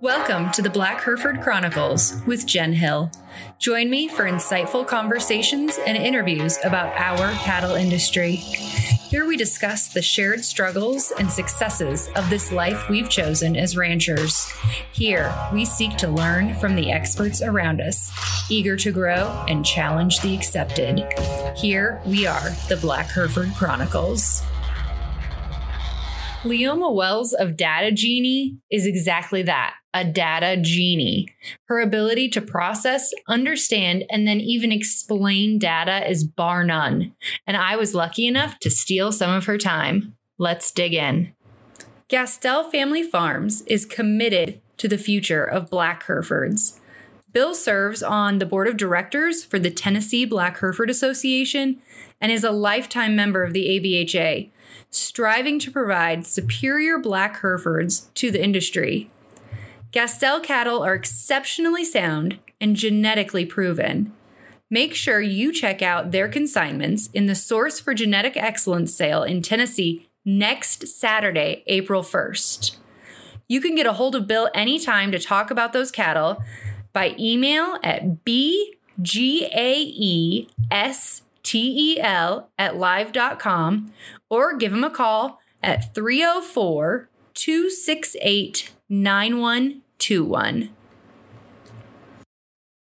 Welcome to the Black Hereford Chronicles with Jen Hill. Join me for insightful conversations and interviews about our cattle industry. Here we discuss the shared struggles and successes of this life we've chosen as ranchers. Here we seek to learn from the experts around us, eager to grow and challenge the accepted. Here we are, the Black Hereford Chronicles. Leoma Wells of Data Genie is exactly that a data genie. Her ability to process, understand, and then even explain data is bar none. And I was lucky enough to steal some of her time. Let's dig in. Gastel Family Farms is committed to the future of Black Herefords. Bill serves on the board of directors for the Tennessee Black Hereford Association and is a lifetime member of the ABHA striving to provide superior black Herefords to the industry. Gastel cattle are exceptionally sound and genetically proven. Make sure you check out their consignments in the Source for Genetic Excellence sale in Tennessee next Saturday, April 1st. You can get a hold of Bill anytime to talk about those cattle by email at bgaestel at live.com or give him a call at 304 268 9121.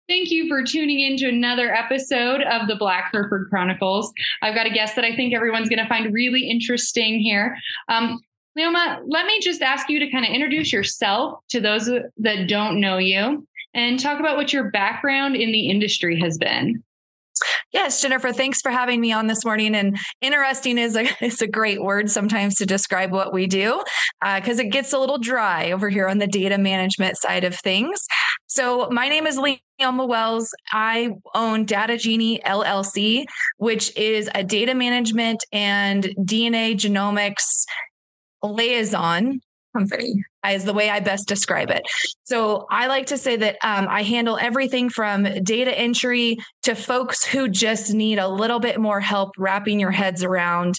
Thank you for tuning in to another episode of the Black Hereford Chronicles. I've got a guest that I think everyone's going to find really interesting here. Um, Leoma, let me just ask you to kind of introduce yourself to those that don't know you and talk about what your background in the industry has been. Yes, Jennifer, thanks for having me on this morning. And interesting is a, is a great word sometimes to describe what we do because uh, it gets a little dry over here on the data management side of things. So, my name is Leoma Wells. I own Data Genie LLC, which is a data management and DNA genomics liaison company is the way I best describe it. So I like to say that um, I handle everything from data entry to folks who just need a little bit more help wrapping your heads around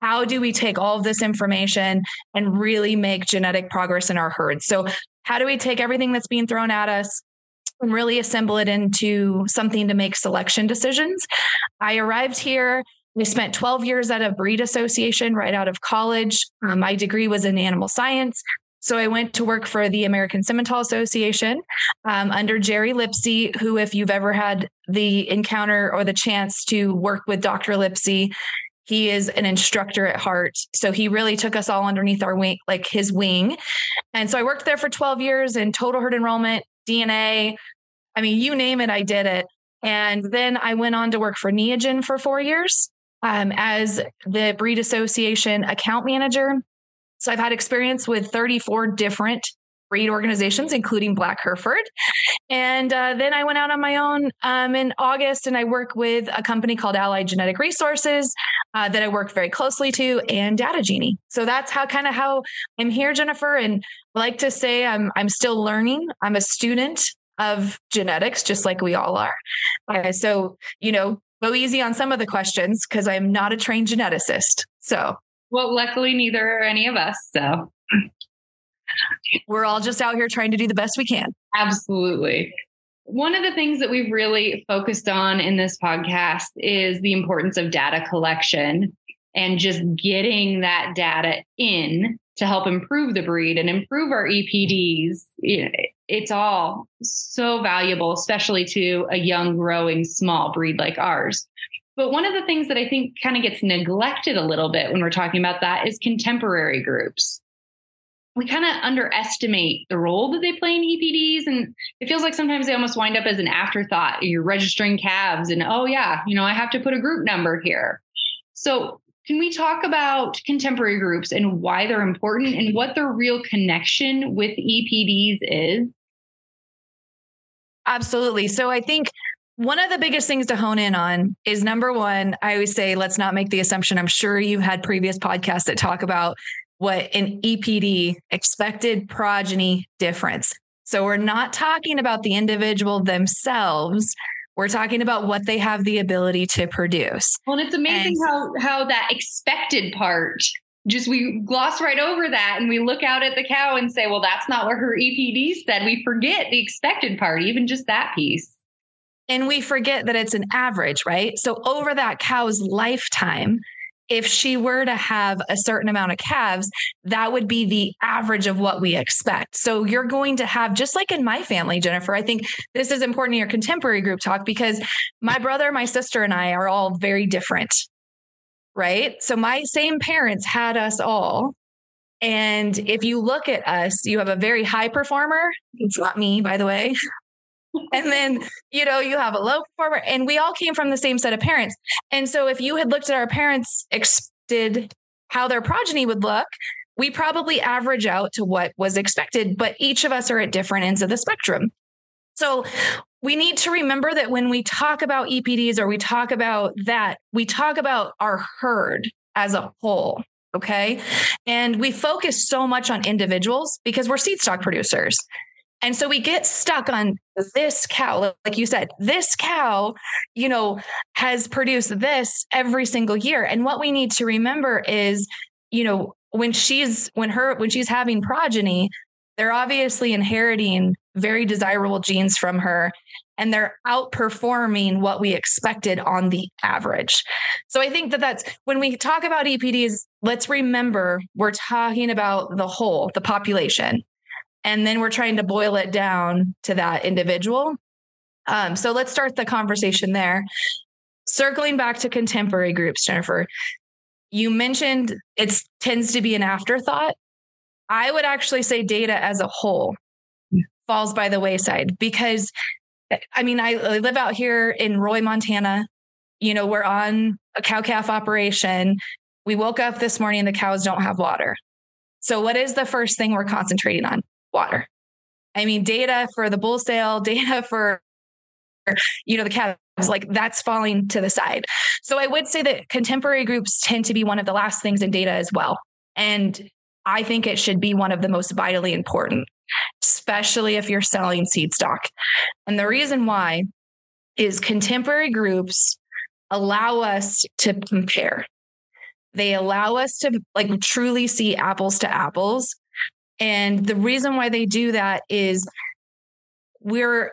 how do we take all of this information and really make genetic progress in our herds. So how do we take everything that's being thrown at us and really assemble it into something to make selection decisions? I arrived here I spent 12 years at a breed association right out of college. Um, my degree was in animal science. So I went to work for the American Simmental Association um, under Jerry Lipsey, who, if you've ever had the encounter or the chance to work with Dr. Lipsey, he is an instructor at heart. So he really took us all underneath our wing, like his wing. And so I worked there for 12 years in total herd enrollment, DNA. I mean, you name it, I did it. And then I went on to work for Neogen for four years um, as the Breed Association account manager. So I've had experience with 34 different breed organizations, including Black Hereford. And uh, then I went out on my own um, in August and I work with a company called Allied Genetic Resources uh, that I work very closely to and Data Genie. So that's how kind of how I'm here, Jennifer. And I like to say I'm, I'm still learning. I'm a student of genetics, just like we all are. Uh, so, you know, go easy on some of the questions because I'm not a trained geneticist. So, well, luckily, neither are any of us. So, we're all just out here trying to do the best we can. Absolutely. One of the things that we've really focused on in this podcast is the importance of data collection and just getting that data in to help improve the breed and improve our EPDs. It's all so valuable, especially to a young, growing, small breed like ours. But one of the things that I think kind of gets neglected a little bit when we're talking about that is contemporary groups. We kind of underestimate the role that they play in EPDs. And it feels like sometimes they almost wind up as an afterthought. You're registering calves, and oh, yeah, you know, I have to put a group number here. So, can we talk about contemporary groups and why they're important and what their real connection with EPDs is? Absolutely. So, I think one of the biggest things to hone in on is number one, I always say, let's not make the assumption. I'm sure you've had previous podcasts that talk about what an EPD expected progeny difference. So we're not talking about the individual themselves. We're talking about what they have the ability to produce. Well, it's amazing and, how how that expected part just we gloss right over that and we look out at the cow and say, well, that's not what her EPD said. We forget the expected part, even just that piece. And we forget that it's an average, right? So over that cow's lifetime, if she were to have a certain amount of calves, that would be the average of what we expect. So you're going to have, just like in my family, Jennifer, I think this is important in your contemporary group talk because my brother, my sister, and I are all very different right? So my same parents had us all. And if you look at us, you have a very high performer. It's not me, by the way. and then, you know, you have a low performer, and we all came from the same set of parents. And so if you had looked at our parents, expected how their progeny would look, we probably average out to what was expected, but each of us are at different ends of the spectrum. So we need to remember that when we talk about EPDs or we talk about that, we talk about our herd as a whole. Okay. And we focus so much on individuals because we're seed stock producers. And so we get stuck on this cow, like you said, this cow, you know, has produced this every single year. And what we need to remember is, you know, when she's when her when she's having progeny, they're obviously inheriting very desirable genes from her and they're outperforming what we expected on the average. So I think that that's when we talk about EPDs, let's remember we're talking about the whole, the population. And then we're trying to boil it down to that individual. Um, so let's start the conversation there. Circling back to contemporary groups, Jennifer, you mentioned it tends to be an afterthought. I would actually say data as a whole falls by the wayside because I mean, I, I live out here in Roy, Montana. You know, we're on a cow calf operation. We woke up this morning the cows don't have water. So, what is the first thing we're concentrating on? Water. I mean, data for the bull sale, data for, you know, the calves, like that's falling to the side. So, I would say that contemporary groups tend to be one of the last things in data as well. And I think it should be one of the most vitally important, especially if you're selling seed stock. And the reason why is contemporary groups allow us to compare. They allow us to like truly see apples to apples. And the reason why they do that is we're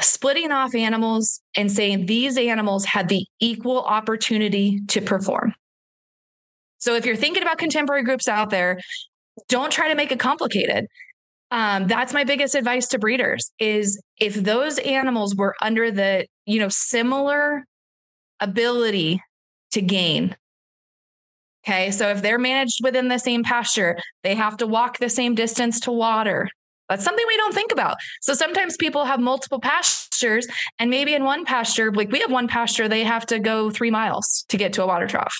splitting off animals and saying these animals had the equal opportunity to perform. So if you're thinking about contemporary groups out there, don't try to make it complicated. Um, that's my biggest advice to breeders is if those animals were under the, you know, similar ability to gain. Okay. So if they're managed within the same pasture, they have to walk the same distance to water. That's something we don't think about. So sometimes people have multiple pastures, and maybe in one pasture, like we have one pasture, they have to go three miles to get to a water trough.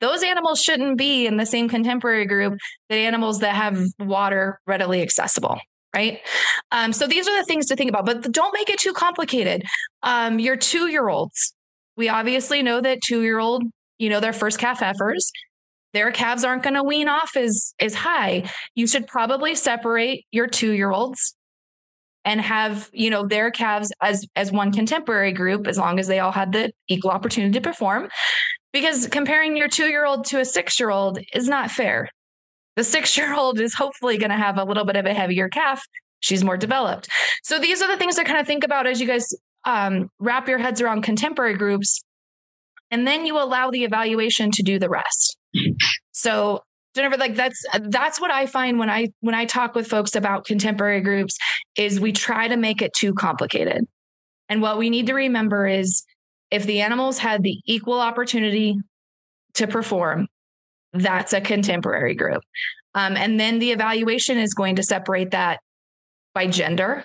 Those animals shouldn't be in the same contemporary group that animals that have water readily accessible right? Um, so these are the things to think about, but don't make it too complicated. Um, your two year olds, we obviously know that two year old, you know, their first calf heifers, their calves aren't going to wean off as as high. You should probably separate your two year olds and have you know their calves as as one contemporary group as long as they all had the equal opportunity to perform because comparing your two year old to a six year old is not fair. The six year old is hopefully going to have a little bit of a heavier calf. She's more developed. So these are the things to kind of think about as you guys um, wrap your heads around contemporary groups. And then you allow the evaluation to do the rest. So Jennifer, like that's that's what I find when I when I talk with folks about contemporary groups is we try to make it too complicated. And what we need to remember is if the animals had the equal opportunity to perform, that's a contemporary group. Um, and then the evaluation is going to separate that by gender,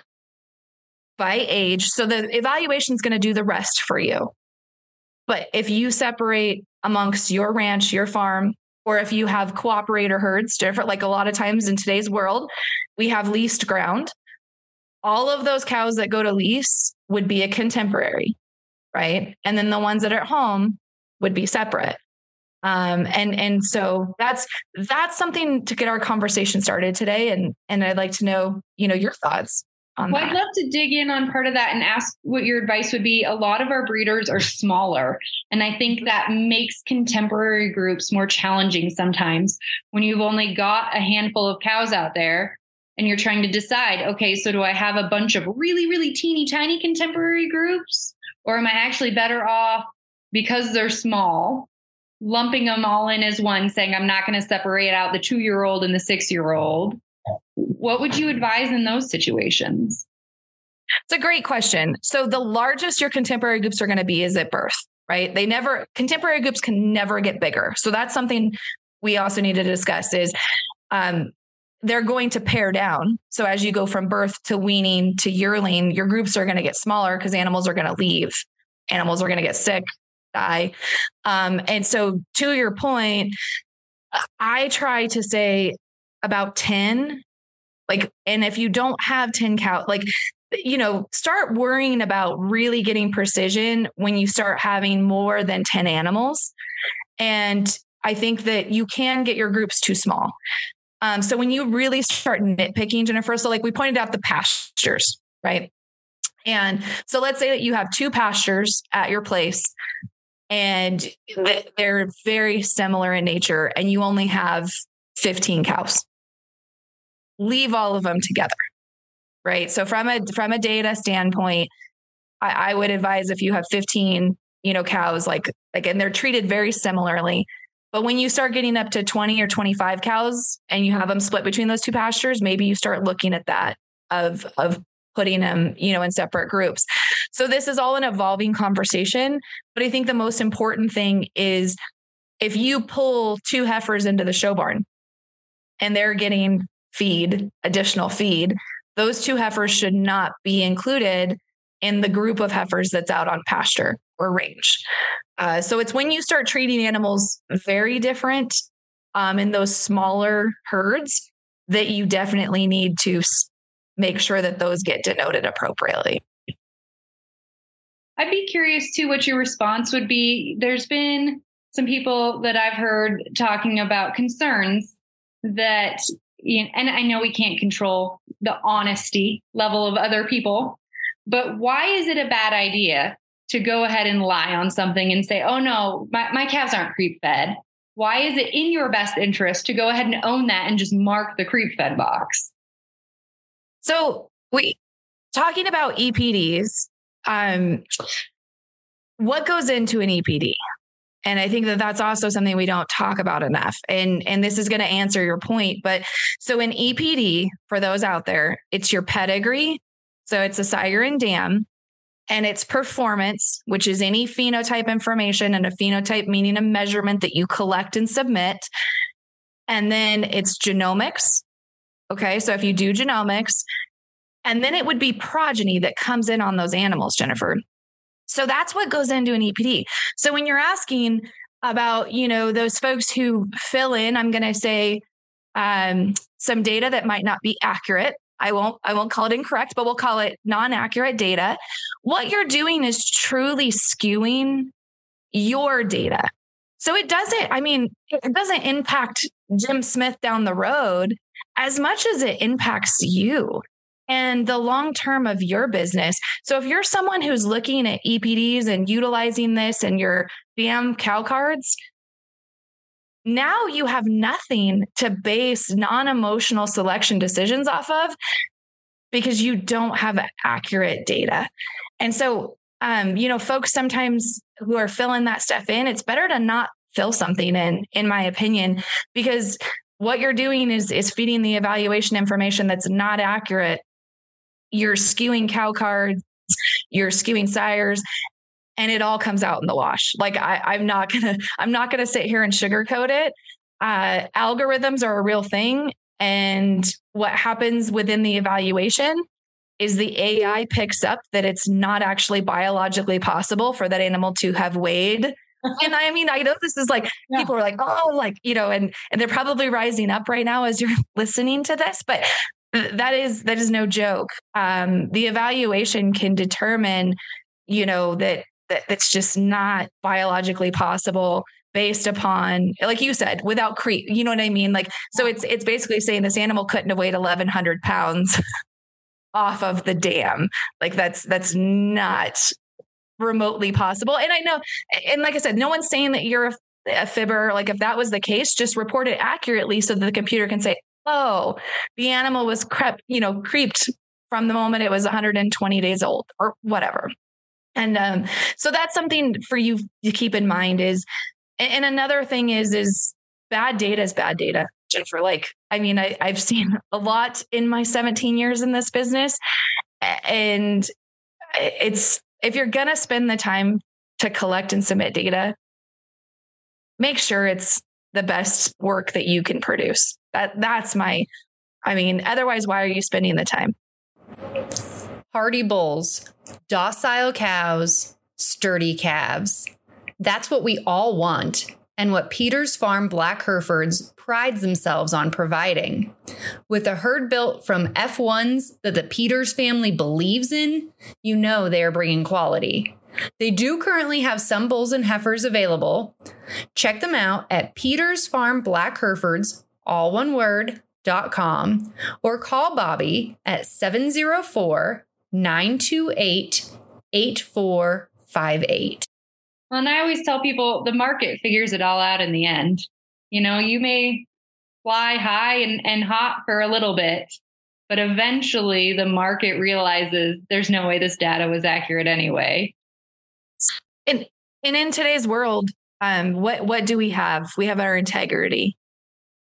by age. So the evaluation is going to do the rest for you. But if you separate amongst your ranch, your farm, or if you have cooperator herds, different, like a lot of times in today's world, we have leased ground. All of those cows that go to lease would be a contemporary right? And then the ones that are at home would be separate. Um, and and so that's that's something to get our conversation started today. And and I'd like to know, you know, your thoughts on well, that. I'd love to dig in on part of that and ask what your advice would be. A lot of our breeders are smaller, and I think that makes contemporary groups more challenging sometimes when you've only got a handful of cows out there and you're trying to decide okay, so do I have a bunch of really, really teeny tiny contemporary groups, or am I actually better off because they're small? Lumping them all in as one, saying I'm not going to separate out the two year old and the six year old what would you advise in those situations? It's a great question. So the largest your contemporary groups are going to be is at birth, right? They never contemporary groups can never get bigger. So that's something we also need to discuss is um, they're going to pare down. So as you go from birth to weaning to yearling, your groups are going to get smaller because animals are going to leave. Animals are going to get sick, die. Um, and so to your point, I try to say about 10 like and if you don't have 10 cow like you know start worrying about really getting precision when you start having more than 10 animals and i think that you can get your groups too small um, so when you really start nitpicking jennifer so like we pointed out the pastures right? And so let's say that you have two pastures at your place and they're very similar in nature and you only have 15 cows. Leave all of them together right? So from a from a data standpoint I, I, would advise if you have 15 you know cows like like and they're treated very similarly but when you start getting up to 20 or 25 cows and you have them split between those two pastures maybe you start looking at that of of putting them you know in separate groups so this is all an evolving conversation but i think the most important thing is if you pull two heifers into the show barn and they're getting feed, additional feed, those two heifers should not be included in the group of heifers that's out on pasture or range. Uh, so it's when you start treating animals very different um, in those smaller herds that you definitely need to make sure that those get denoted appropriately. I'd be curious too what your response would be. There's been some people that I've heard talking about concerns that you know, and I know we can't control the honesty level of other people, but why is it a bad idea to go ahead and lie on something and say, oh no, my, my calves aren't creep fed? Why is it in your best interest to go ahead and own that and just mark the creep fed box? So we talking about EPDs, um, what goes into an EPD? and i think that that's also something we don't talk about enough and and this is going to answer your point but so an epd for those out there it's your pedigree so it's a sire and dam and it's performance which is any phenotype information and a phenotype meaning a measurement that you collect and submit and then it's genomics okay so if you do genomics and then it would be progeny that comes in on those animals jennifer so that's what goes into an EPD. So when you're asking about, you know, those folks who fill in, I'm going to say um, some data that might not be accurate. I won't I won't call it incorrect, but we'll call it non-accurate data. What you're doing is truly skewing your data. So it doesn't, I mean, it doesn't impact Jim Smith down the road as much as it impacts you and the long term of your business. So if you're someone who's looking at EPDs and utilizing this and your BM cow cards, now you have nothing to base non emotional selection decisions off of because you don't have accurate data. And so, um, you know, folks sometimes who are filling that stuff in, it's better to not fill something in, in my opinion, because what you're doing is is feeding the evaluation information that's not accurate you're skewing cow cards, you're skewing sires, and it all comes out in the wash. Like I, am not gonna, I'm not gonna sit here and sugarcoat it. Uh, algorithms are a real thing, and what happens within the evaluation is the AI picks up that it's not actually biologically possible for that animal to have weighed. and I mean, I know this is like yeah. people are like, oh, like, you know, and and they're probably rising up right now as you're listening to this, but that is that is no joke. Um, the evaluation can determine, you know, that that it's just not biologically possible based upon like you said without creep you know what i mean like so it's it's basically saying this animal couldn't have weighed 1100 pounds off of the dam. Like that's that's not remotely possible. And I know, and like I said, no one's saying that you're a, a fibber. Like if that was the case, just report it accurately so that the computer can say, oh, the animal was crept, you know, creeped from the moment it was 120 days old or whatever. And um, so that's something for you to keep in mind is, and another thing is, is bad data is bad data. Jennifer, like, I mean, I, I've seen a lot in my 17 years in this business. And it's, if you're going to spend the time to collect and submit data, make sure it's the best work that you can produce. That that's my I mean, otherwise why are you spending the time? Hardy bulls, docile cows, sturdy calves. That's what we all want and what Peters Farm Black Herefords prides themselves on providing. With a herd built from F1s that the Peters family believes in, you know they are bringing quality. They do currently have some bulls and heifers available. Check them out at Peters Farm Black Herefords, all one word, dot com, or call Bobby at 704 928 8458. Well, and I always tell people the market figures it all out in the end. You know, you may fly high and, and hot for a little bit, but eventually the market realizes there's no way this data was accurate anyway. And and in today's world, um, what what do we have? We have our integrity.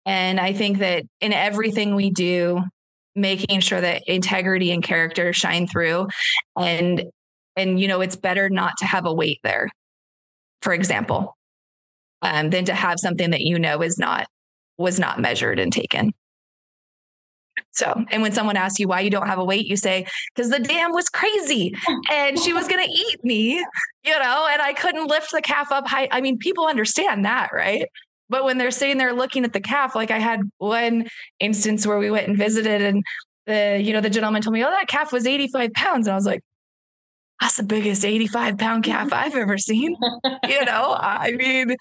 And I think that in everything we do, making sure that integrity and character shine through. And and you know it's better not to have a weight there for example um, than to have something that you know is not was not measured and taken. So and when someone asks you why you don't have a weight you say because the dam was crazy and she was going to eat me you know and i couldn't lift the calf up high. I mean people understand that right but when they're sitting there looking at the calf, like I had one instance where we went and visited and the, you know, the gentleman told me, oh, that calf was 85 pounds. And I was like, that's the biggest 85 pound calf I've ever seen. you know, I mean,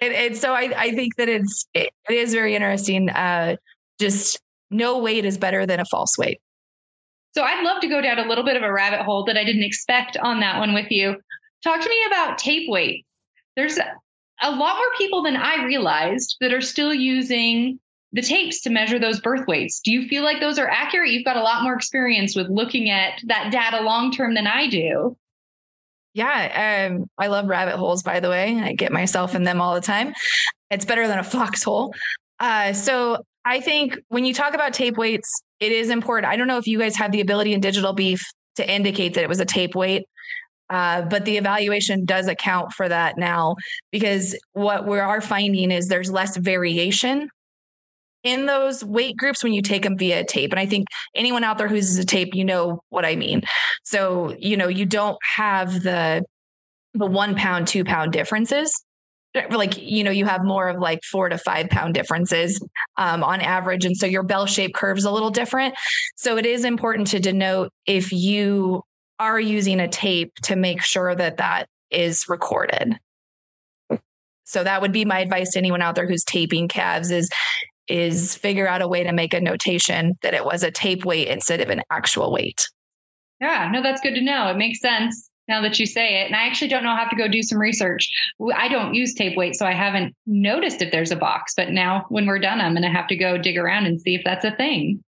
and, and so I, I think that it's, it, it is very interesting. Uh, just no weight is better than a false weight. So I'd love to go down a little bit of a rabbit hole that I didn't expect on that one with you. Talk to me about tape weights. There's a lot more people than I realized that are still using the tapes to measure those birth weights. Do you feel like those are accurate? You've got a lot more experience with looking at that data long term than I do. Yeah, um, I love rabbit holes, by the way. I get myself in them all the time. It's better than a foxhole. Uh, so I think when you talk about tape weights, it is important. I don't know if you guys have the ability in digital beef to indicate that it was a tape weight. Uh, but the evaluation does account for that now because what we are finding is there's less variation in those weight groups when you take them via tape. And I think anyone out there who uses a tape, you know what I mean. So, you know, you don't have the the one pound, two pound differences. Like, you know, you have more of like four to five pound differences um, on average. And so your bell shaped curve is a little different. So it is important to denote if you are using a tape to make sure that that is recorded. So that would be my advice to anyone out there who's taping calves is is figure out a way to make a notation that it was a tape weight instead of an actual weight. Yeah, no, that's good to know. It makes sense now that you say it. And I actually don't know. I have to go do some research. I don't use tape weight, so I haven't noticed if there's a box. But now when we're done, I'm going to have to go dig around and see if that's a thing.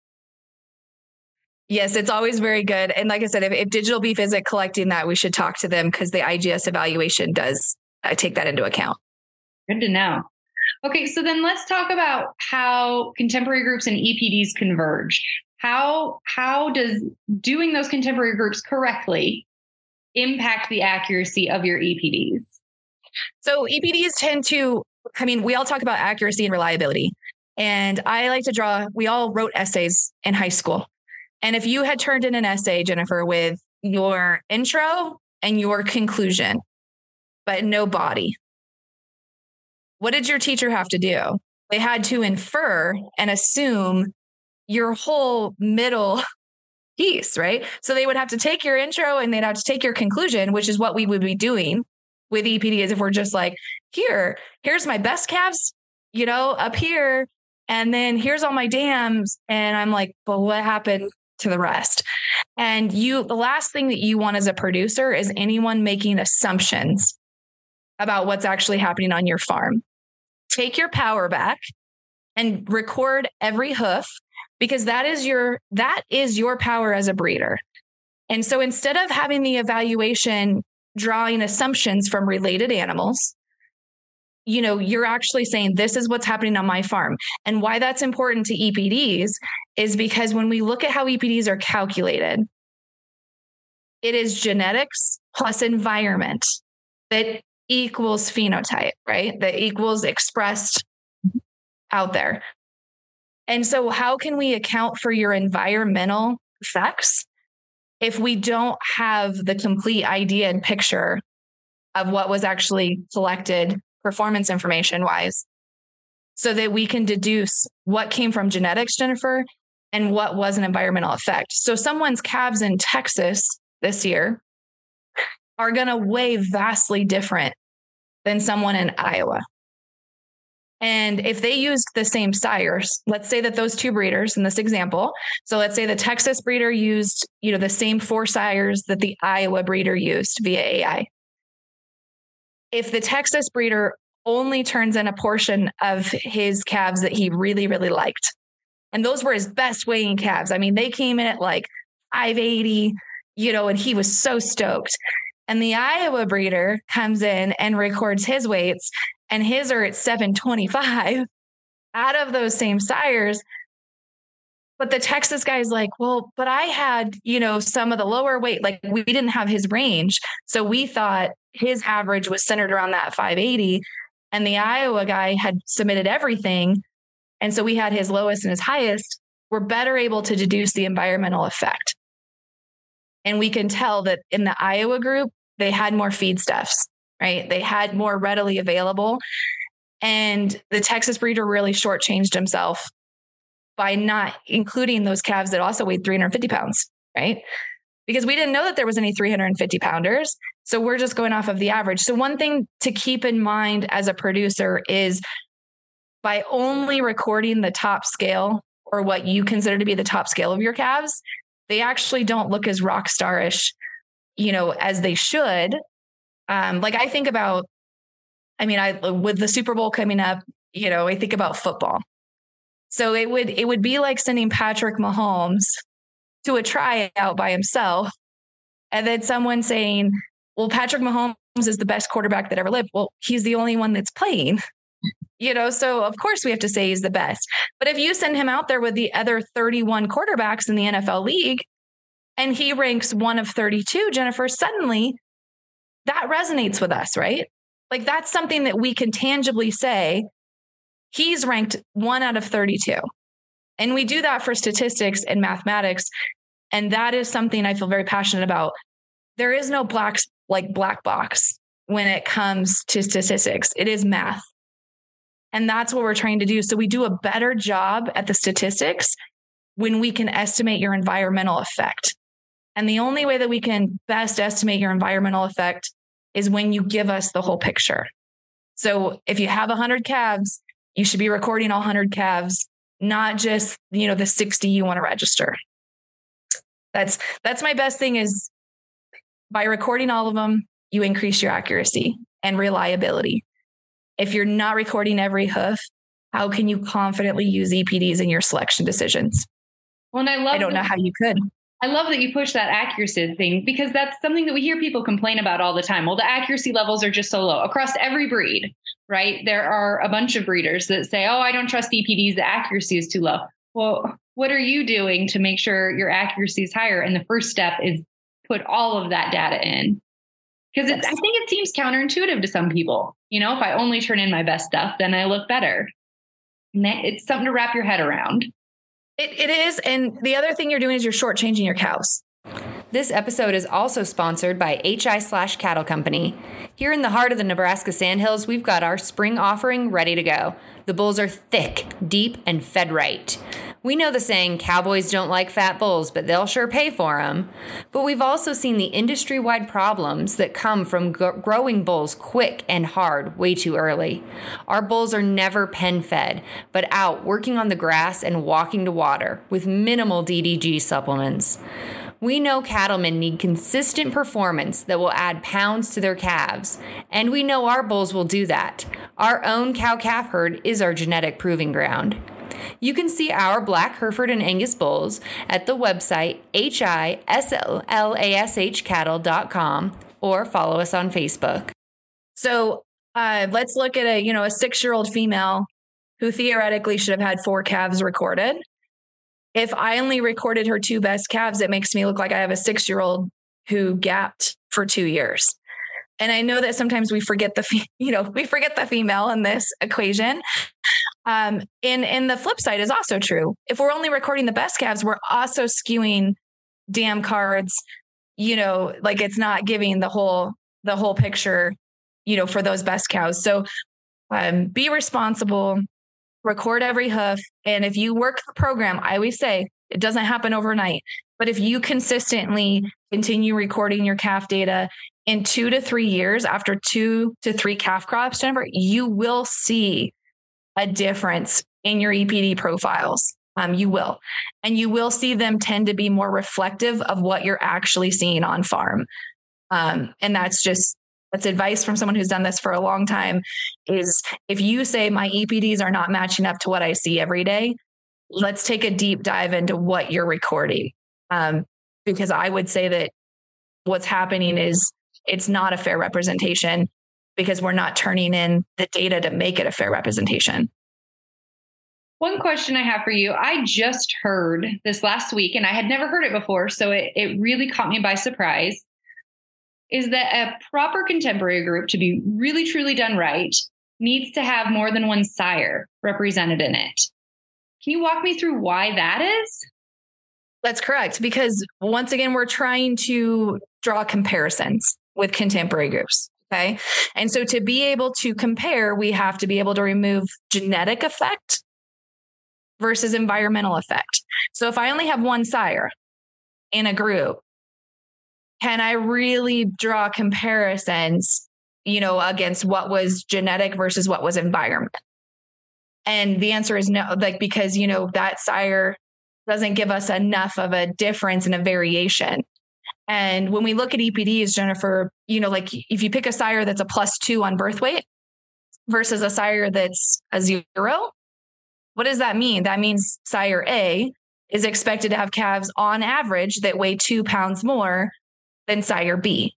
Yes, it's always very good. And like I said, if, if Digital Beef isn't collecting that, we should talk to them because the IGS evaluation does uh, take that into account. Good to know. Okay, so then let's talk about how contemporary groups and EPDs converge. How how does doing those contemporary groups correctly impact the accuracy of your EPDs? So EPDs tend to I mean, we all talk about accuracy and reliability. And I like to draw, we all wrote essays in high school. And if you had turned in an essay, Jennifer, with your intro and your conclusion, but no body, what did your teacher have to do? They had to infer and assume your whole middle piece, right? So they would have to take your intro and they'd have to take your conclusion, which is what we would be doing with EPD is if we're just like, here, here's my best calves, you know, up here. And then here's all my dams. And I'm like, but what happened to the rest. And you, the last thing that you want as a producer is anyone making assumptions about what's actually happening on your farm. Take your power back and record every hoof because that is your that is your power as a breeder. And so instead of having the evaluation drawing assumptions from related animals, you know, you're actually saying this is what's happening on my farm. And why that's important to EPDs is because when we look at how EPDs are calculated, it is genetics plus environment that equals phenotype, right? That equals expressed out there. And so, how can we account for your environmental effects if we don't have the complete idea and picture of what was actually collected performance information wise? So that we can deduce what came from genetics, Jennifer, and what was an environmental effect. So, someone's calves in Texas this year are going to weigh vastly different than someone in Iowa. And if they used the same sires, let's say that those two breeders in this example, so let's say the Texas breeder used, you know, the same four sires that the Iowa breeder used via AI. If the Texas breeder only turns in a portion of his calves that he really, really liked, and those were his best weighing calves. I mean, they came in at like 580, you know, and he was so stoked. And the Iowa breeder comes in and records his weights and his are at 725 out of those same sires. But the Texas guy's like, well, but I had, you know, some of the lower weight, like we didn't have his range. So we thought his average was centered around that 580. And the Iowa guy had submitted everything. And so we had his lowest and his highest. We're better able to deduce the environmental effect. And we can tell that in the Iowa group, they had more feedstuffs right? They had more readily available. And the Texas breeder really shortchanged himself by not including those calves that also weighed 350 pounds, right? Because we didn't know that there was any 350 pounders. So we're just going off of the average. So, one thing to keep in mind as a producer is by only recording the top scale or what you consider to be the top scale of your calves, they actually don't look as rock starish, you know, as they should um, like I think about, I mean, I with the Super Bowl coming up, you know, I think about football. So it would it would be like sending Patrick Mahomes to a tryout by himself, and then someone saying, "Well, Patrick Mahomes is the best quarterback that ever lived." Well, he's the only one that's playing. You know, so of course we have to say he's the best. But if you send him out there with the other 31 quarterbacks in the NFL league and he ranks one of 32, Jennifer, suddenly that resonates with us, right? Like that's something that we can tangibly say he's ranked one out of 32. And we do that for statistics and mathematics. And that is something I feel very passionate about. There is no black, like black box when it comes to statistics, it is math. And that's what we're trying to do. So we do a better job at the statistics when we can estimate your environmental effect. And the only way that we can best estimate your environmental effect is when you give us the whole picture. So if you have 100 calves, you should be recording all 100 calves, not just, you know, the 60 you want to register. That's that's my best thing is by recording all of them, you increase your accuracy and reliability. If you're not recording every hoof, how can you confidently use EPDs in your selection decisions? Well, and I love I don't know how you could. I love that you push that accuracy thing because that's something that we hear people complain about all the time. Well, the accuracy levels are just so low across every breed, right? There are a bunch of breeders that say, oh, I don't trust EPDs, the accuracy is too low. Well, what are you doing to make sure your accuracy is higher? And the first step is put all of that data in. Because I think it seems counterintuitive to some people. You know, if I only turn in my best stuff, then I look better. It's something to wrap your head around. It, it is. And the other thing you're doing is you're shortchanging your cows. This episode is also sponsored by HI Slash Cattle Company. Here in the heart of the Nebraska Sandhills, we've got our spring offering ready to go. The bulls are thick, deep, and fed right. We know the saying, cowboys don't like fat bulls, but they'll sure pay for them. But we've also seen the industry wide problems that come from g- growing bulls quick and hard way too early. Our bulls are never pen fed, but out working on the grass and walking to water with minimal DDG supplements. We know cattlemen need consistent performance that will add pounds to their calves, and we know our bulls will do that. Our own cow calf herd is our genetic proving ground. You can see our Black Hereford and Angus bulls at the website hislashcattle.com or follow us on Facebook. So uh, let's look at a you know a six year old female who theoretically should have had four calves recorded. If I only recorded her two best calves, it makes me look like I have a six year old who gapped for two years. And I know that sometimes we forget the, you know, we forget the female in this equation. Um, and and the flip side is also true. If we're only recording the best calves, we're also skewing dam cards. You know, like it's not giving the whole the whole picture. You know, for those best cows. So, um, be responsible. Record every hoof, and if you work the program, I always say it doesn't happen overnight. But if you consistently continue recording your calf data in two to three years after two to three calf crops, Jennifer, you will see a difference in your EPD profiles. Um, you will. And you will see them tend to be more reflective of what you're actually seeing on farm. Um, and that's just that's advice from someone who's done this for a long time is if you say my EPDs are not matching up to what I see every day, let's take a deep dive into what you're recording. Um, because I would say that what's happening is it's not a fair representation because we're not turning in the data to make it a fair representation. One question I have for you I just heard this last week, and I had never heard it before. So it, it really caught me by surprise. Is that a proper contemporary group to be really truly done right needs to have more than one sire represented in it? Can you walk me through why that is? That's correct. Because once again, we're trying to draw comparisons with contemporary groups. Okay. And so to be able to compare, we have to be able to remove genetic effect versus environmental effect. So if I only have one sire in a group, can I really draw comparisons, you know, against what was genetic versus what was environment? And the answer is no, like, because, you know, that sire doesn't give us enough of a difference and a variation. And when we look at EPDs, Jennifer, you know, like if you pick a sire that's a plus two on birth weight versus a sire that's a zero, what does that mean? That means sire A is expected to have calves on average that weigh two pounds more than sire B.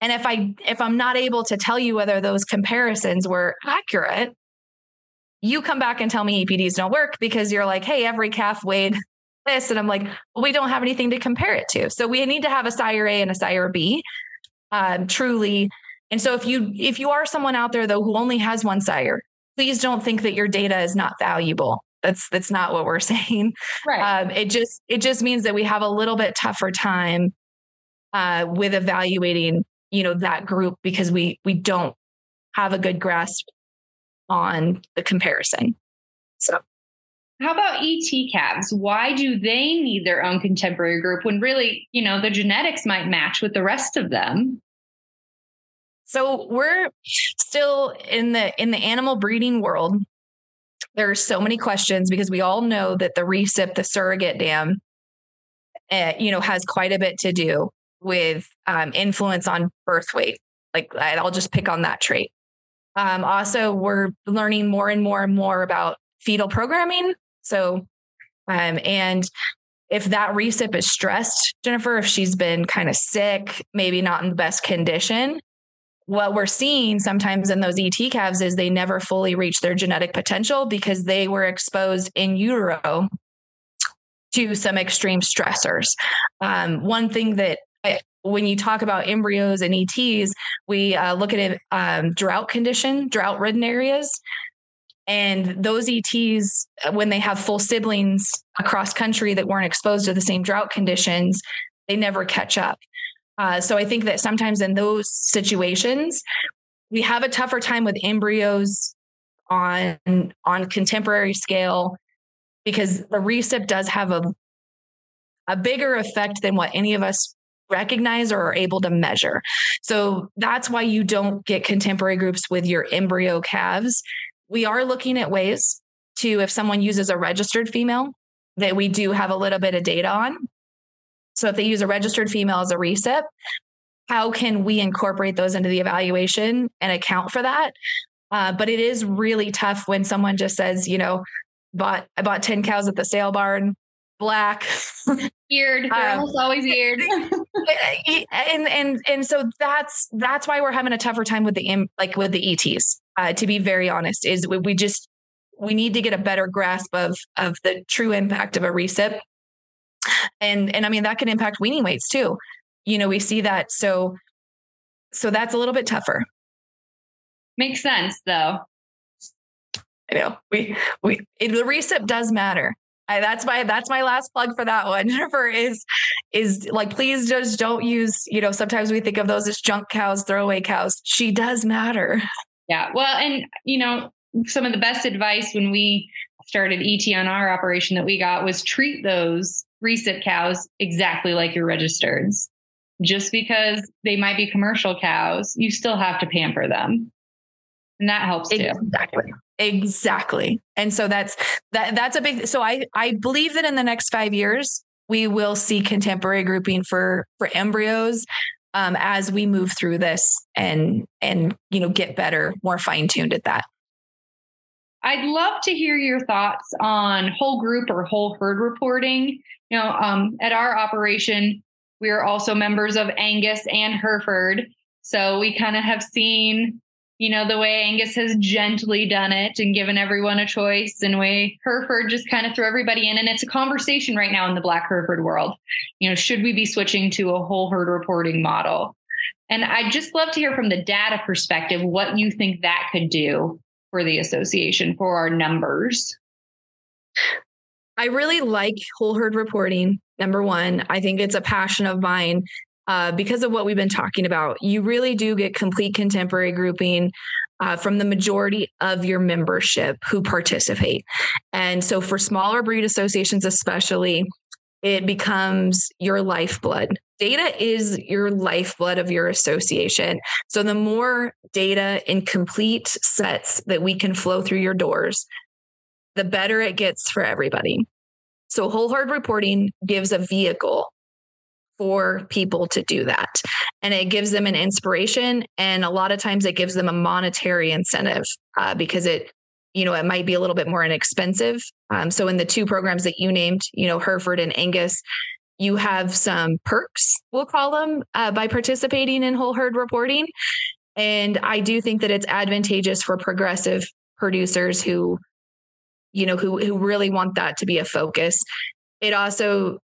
And if I if I'm not able to tell you whether those comparisons were accurate, you come back and tell me EPDs don't work because you're like, hey, every calf weighed this. And I'm like, well, we don't have anything to compare it to. So we need to have a sire A and a sire B, um, truly. And so if you if you are someone out there though who only has one sire, please don't think that your data is not valuable. That's that's not what we're saying. Right. Um, it just it just means that we have a little bit tougher time uh, with evaluating, you know, that group because we we don't have a good grasp on the comparison. So how about ET calves? Why do they need their own contemporary group when really, you know, the genetics might match with the rest of them? So we're still in the in the animal breeding world. There are so many questions because we all know that the recip, the surrogate dam, uh, you know, has quite a bit to do with um, influence on birth weight. Like I'll just pick on that trait. Um, also, we're learning more and more and more about fetal programming so, um, and if that recip is stressed, Jennifer, if she's been kind of sick, maybe not in the best condition, what we're seeing sometimes in those ET calves is they never fully reach their genetic potential because they were exposed in utero to some extreme stressors. Um, one thing that when you talk about embryos and ETs, we uh, look at it um, drought condition, drought ridden areas. And those ETs, uh, when they have full siblings across country that weren't exposed to the same drought conditions, they never catch up. Uh, so I think that sometimes in those situations, we have a tougher time with embryos on on contemporary scale because the recip does have a a bigger effect than what any of us recognize or are able to measure. So that's why you don't get contemporary groups with your embryo calves we are looking at ways to, if someone uses a registered female, that we do have a little bit of data on. So if they use a registered female as a recip, how can we incorporate those into the evaluation and account for that? Uh, but it is really tough when someone just says, you know, bought I bought 10 cows at the sale barn, black. Eared. They're um, almost always eared. and and and so that's that's why we're having a tougher time with the like with the ETs. Uh, to be very honest, is we, we just we need to get a better grasp of of the true impact of a recip. And and I mean that can impact weaning weights too. You know, we see that. So so that's a little bit tougher. Makes sense though. I know we we the recip does matter. I, that's my that's my last plug for that one. Jennifer is is like please just don't use you know sometimes we think of those as junk cows, throwaway cows. She does matter. Yeah, well, and you know some of the best advice when we started ET on our operation that we got was treat those recip cows exactly like your registereds. Just because they might be commercial cows, you still have to pamper them. And that helps too. Exactly. Exactly. And so that's that that's a big so I I believe that in the next 5 years we will see contemporary grouping for for embryos um, as we move through this and and you know get better, more fine tuned at that. I'd love to hear your thoughts on whole group or whole herd reporting. You know, um, at our operation, we are also members of Angus and Hereford, so we kind of have seen you know, the way Angus has gently done it and given everyone a choice and way Hereford just kind of threw everybody in. And it's a conversation right now in the Black Hereford world. You know, should we be switching to a whole herd reporting model? And I'd just love to hear from the data perspective what you think that could do for the association, for our numbers. I really like whole herd reporting. Number one, I think it's a passion of mine uh, because of what we've been talking about. You really do get complete contemporary grouping uh, from the majority of your membership who participate. And so for smaller breed associations, especially, it becomes your lifeblood. Data is your lifeblood of your association. So the more data in complete sets that we can flow through your doors, the better it gets for everybody. So whole herd reporting gives a vehicle for people to do that. And it gives them an inspiration. And a lot of times it gives them a monetary incentive uh, because it, you know, it might be a little bit more inexpensive. Um, so in the two programs that you named, you know, Hereford and Angus, you have some perks, we'll call them, uh, by participating in whole herd reporting. And I do think that it's advantageous for progressive producers who, you know, who who really want that to be a focus. It also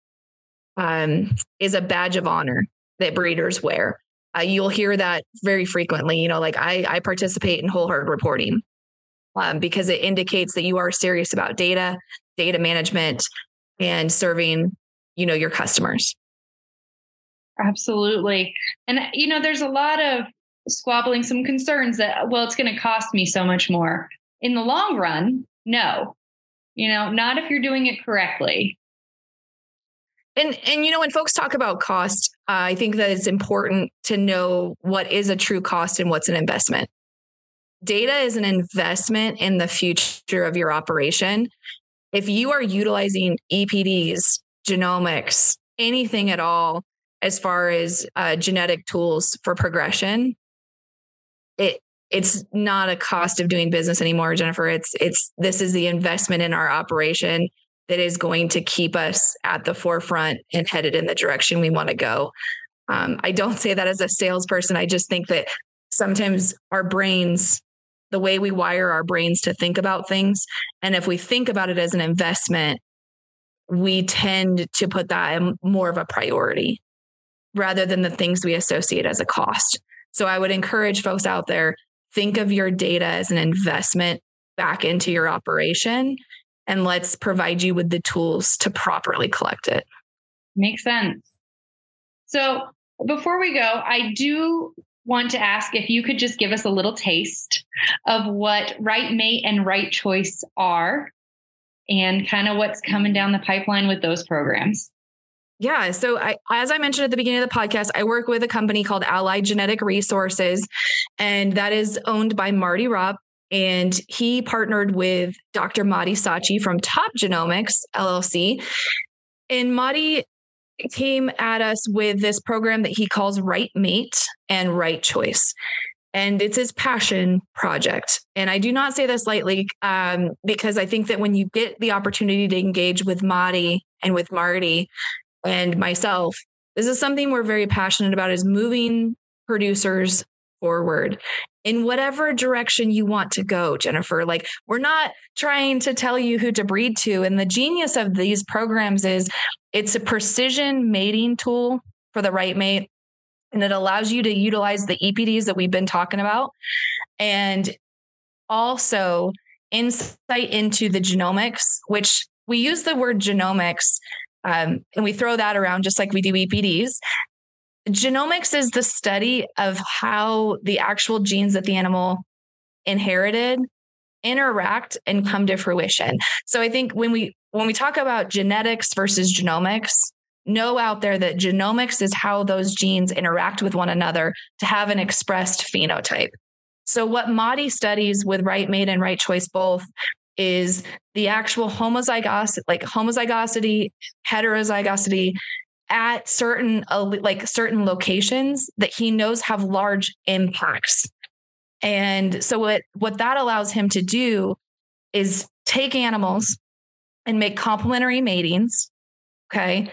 um, is a badge of honor that breeders wear. Uh, you'll hear that very frequently. You know, like I, I participate in whole herd reporting um, because it indicates that you are serious about data, data management, and serving, you know, your customers. Absolutely. And, you know, there's a lot of squabbling, some concerns that, well, it's going to cost me so much more. In the long run, no. You know, not if you're doing it correctly. And and you know when folks talk about cost, uh, I think that it's important to know what is a true cost and what's an investment. Data is an investment in the future of your operation. If you are utilizing EPDs, genomics, anything at all as far as uh, genetic tools for progression, it it's not a cost of doing business anymore, Jennifer. It's it's this is the investment in our operation that is going to keep us at the forefront and headed in the direction we want to go. Um, I don't say that as a salesperson. I just think that sometimes our brains, the way we wire our brains to think about things, and if we think about it as an investment, we tend to put that in more of a priority rather than the things we associate as a cost. So I would encourage folks out there think of your data as an investment back into your operation and let's provide you with the tools to properly collect it. Makes sense. So before we go, I do want to ask if you could just give us a little taste of what right mate and right choice are and kind of what's coming down the pipeline with those programs. Yeah. So, I, as I mentioned at the beginning of the podcast, I work with a company called Allied Genetic Resources, and that is owned by Marty Ropp. And he partnered with Dr. Mahdi Saatchi from Top Genomics LLC. And Mahdi came at us with this program that he calls Right Mate and Right Choice. And it's his passion project. And I do not say this lightly um, because I think that when you get the opportunity to engage with Mahdi and with Marty and myself, this is something we're very passionate about is moving producers forward in whatever direction you want to go, Jennifer. Like, we're not trying to tell you who to breed to. And the genius of these programs is it's a precision mating tool for the right mate. And it allows you to utilize the EPDs that we've been talking about. And also insight into the genomics, which we use the word genomics um, and we throw that around just like we do EPDs. Genomics is the study of how the actual genes that the animal inherited interact and come to fruition. So I think when we when we talk about genetics versus genomics, know out there that genomics is how those genes interact with one another to have an expressed phenotype. So what Mahdi studies with right mate and right choice both is the actual homozygosity, like homozygosity, heterozygosity, at certain uh, like certain locations that he knows have large impacts. And so what what that allows him to do is take animals and make complementary matings, okay,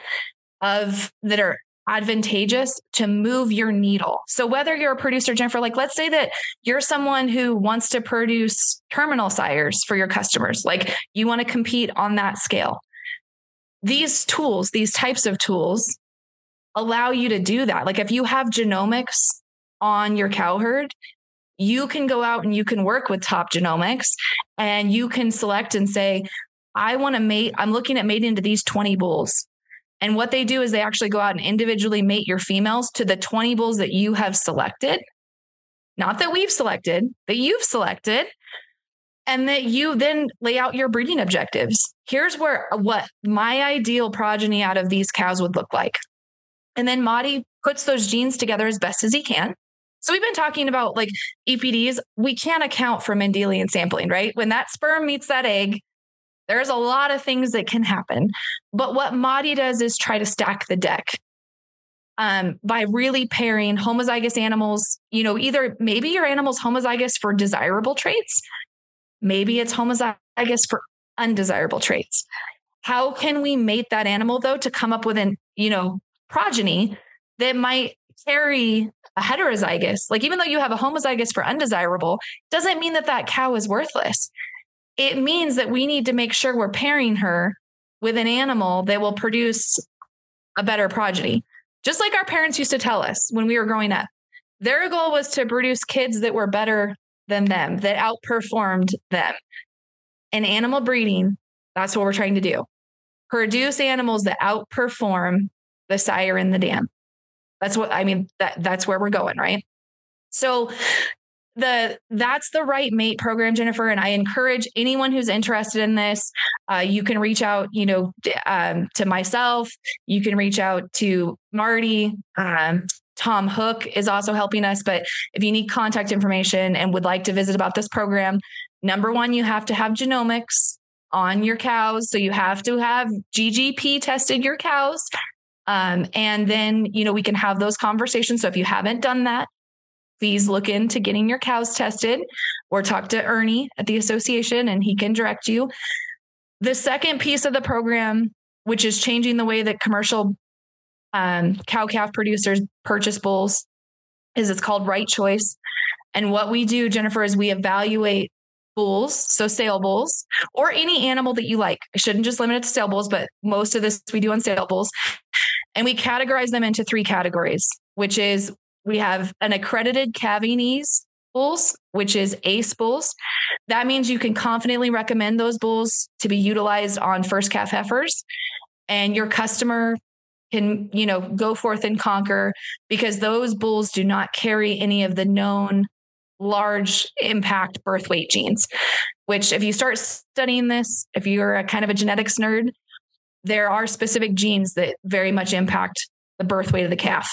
of that are advantageous to move your needle. So whether you're a producer, Jennifer, like let's say that you're someone who wants to produce terminal sires for your customers, like you want to compete on that scale these tools, these types of tools allow you to do that. Like if you have genomics on your cow herd, you can go out and you can work with top genomics and you can select and say, I want to mate, I'm looking at mating to these 20 bulls. And what they do is they actually go out and individually mate your females to the 20 bulls that you have selected. Not that we've selected, that you've selected and that you then lay out your breeding objectives. Here's where what my ideal progeny out of these cows would look like. And then Mahdi puts those genes together as best as he can. So we've been talking about like EPDs. We can't account for Mendelian sampling, right? When that sperm meets that egg, there's a lot of things that can happen. But what Mahdi does is try to stack the deck um, by really pairing homozygous animals. You know, either maybe your animal's homozygous for desirable traits, Maybe it's homozygous for undesirable traits. How can we mate that animal though to come up with an, you know, progeny that might carry a heterozygous? Like even though you have a homozygous for undesirable, doesn't mean that that cow is worthless. It means that we need to make sure we're pairing her with an animal that will produce a better progeny. Just like our parents used to tell us when we were growing up. Their goal was to produce kids that were better than them, that outperformed them. In animal breeding, that's what we're trying to do. Produce animals that outperform the sire in the dam. That's what I mean. That that's where we're going, right? So the that's the right mate program jennifer and i encourage anyone who's interested in this uh, you can reach out you know um, to myself you can reach out to marty um, Tom Hook is also helping us. But if you need contact information and would like to visit about this program, number one, you have to have genomics on your cows. So you have to have GGP tested your cows. Um, and then, you know, we can have those conversations. So if you haven't done that, please look into getting your cows tested or talk to Ernie at the association and he can direct you. The second piece of the program, which is changing the way that commercial um, cow calf producers purchase bulls is it's called right choice. And what we do, Jennifer, is we evaluate bulls, so sale bulls, or any animal that you like. I shouldn't just limit it to sale bulls, but most of this we do on sale bulls. And we categorize them into three categories, which is we have an accredited calving bulls, which is ACE bulls. That means you can confidently recommend those bulls to be utilized on first calf heifers. And your customer can, you know, go forth and conquer because those bulls do not carry any of the known large impact birth weight genes, which if you start studying this, if you're a kind of a genetics nerd, there are specific genes that very much impact the birth weight of the calf.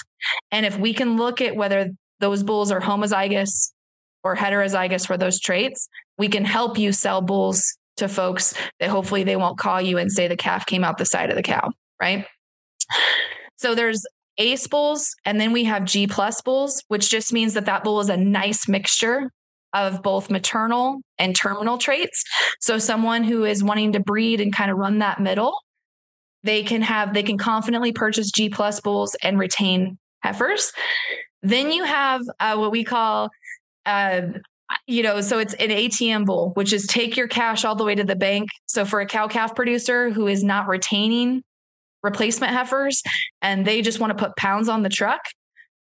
And if we can look at whether those bulls are homozygous or heterozygous for those traits, we can help you sell bulls to folks that hopefully they won't call you and say the calf came out the side of the cow, right? So there's ace bulls and then we have G plus bulls, which just means that that bull is a nice mixture of both maternal and terminal traits. So someone who is wanting to breed and kind of run that middle, they can have they can confidently purchase G plus bulls and retain heifers. Then you have uh, what we call uh, you know, so it's an ATM bull, which is take your cash all the way to the bank. So for a cow calf producer who is not retaining replacement heifers and they just want to put pounds on the truck,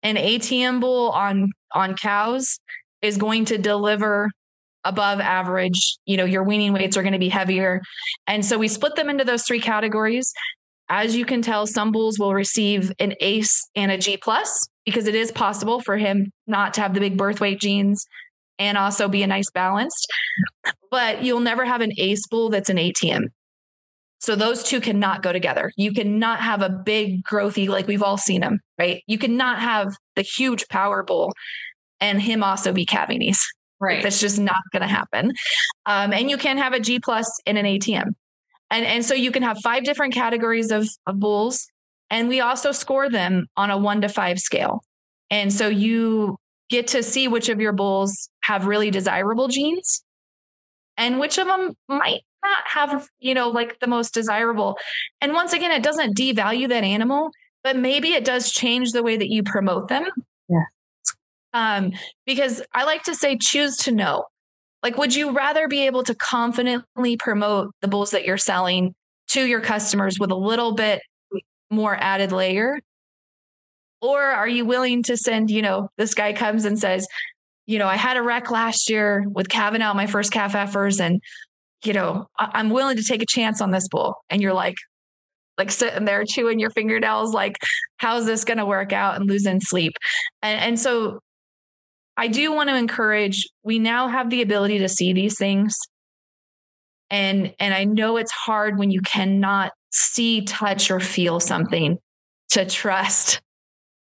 an ATM bull on on cows is going to deliver above average. You know, your weaning weights are going to be heavier. And so we split them into those three categories. As you can tell, some bulls will receive an ACE and a G plus because it is possible for him not to have the big birth weight genes and also be a nice balanced. But you'll never have an ACE bull that's an ATM. So those two cannot go together. You cannot have a big growthy, like we've all seen them, right? You cannot have the huge power bull and him also be calving Right. Like, that's just not going to happen. Um, and you can have a G plus in an ATM. And, and so you can have five different categories of, of bulls. And we also score them on a one to five scale. And so you get to see which of your bulls have really desirable genes and which of them might not have, you know, like the most desirable. And once again, it doesn't devalue that animal, but maybe it does change the way that you promote them. Yeah. Um, because I like to say, choose to know. Like, would you rather be able to confidently promote the bulls that you're selling to your customers with a little bit more added layer? Or are you willing to send, you know, this guy comes and says, you know, I had a wreck last year with calving out my first calf heifers, and, you know, I- am willing to take a chance on this bull. And you're like, like sitting there chewing your fingernails, like, how's this going to work out and losing sleep? And, and so I do want to encourage, we now have the ability to see these things. And, and I know it's hard when you cannot see, touch, or feel something to trust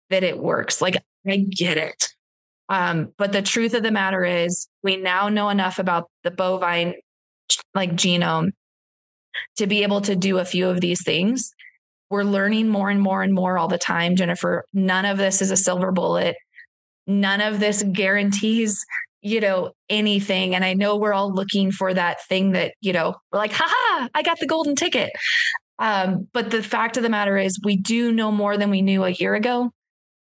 that it works. Like, I get it. Um, but the truth of the matter is, we now know enough about the bovine like genome to be able to do a few of these things. We're learning more and more and more all the time, Jennifer. None of this is a silver bullet. None of this guarantees you know anything. And i know we're all looking for that thing that you know we're like haha i got the golden ticket. Um, but the fact of the matter is we do know more than we knew a year ago.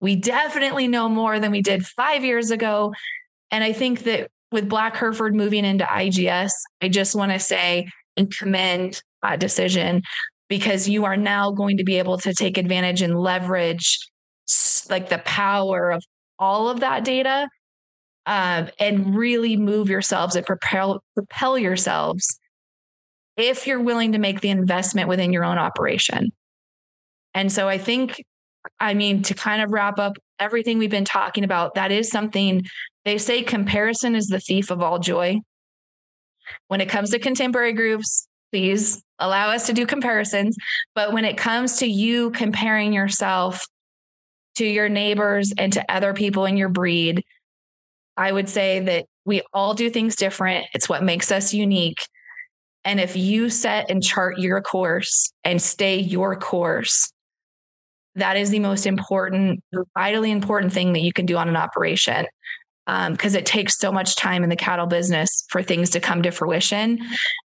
We definitely know more than we did five years ago. And i think that with black hereford moving into igs i just want to say and commend that decision because you are now going to be able to take advantage and leverage like the power of all of that data um, and really move yourselves and propel propel yourselves if you're willing to make the investment within your own operation. And so I think, I mean, to kind of wrap up everything we've been talking about, that is something they say comparison is the thief of all joy. When it comes to contemporary groups, please allow us to do comparisons. But when it comes to you comparing yourself to your neighbors and to other people in your breed. I would say that we all do things different. It's what makes us unique. And if you set and chart your course and stay your course, that is the most important, vitally important thing that you can do on an operation. Because um, it takes so much time in the cattle business for things to come to fruition.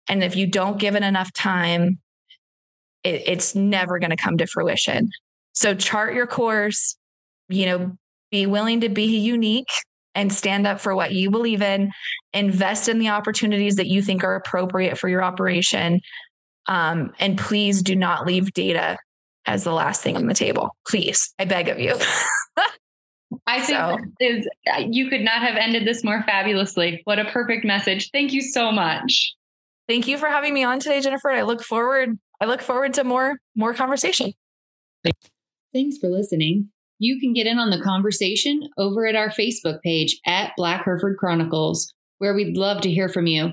And if you don't give it enough time, it, it's never going to come to fruition. So chart your course, you know, be willing to be unique and stand up for what you believe in, invest in the opportunities that you think are appropriate for your operation. Um, and please do not leave data as the last thing on the table. Please, I beg of you. I think so. is uh, you could not have ended this more fabulously. What a perfect message. Thank you so much. Thank you for having me on today, Jennifer. I look forward I look forward to more more conversation. Thanks for listening. You can get in on the conversation over at our Facebook page at Black Hereford Chronicles, where we'd love to hear from you.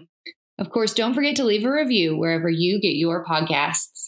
Of course, don't forget to leave a review wherever you get your podcasts.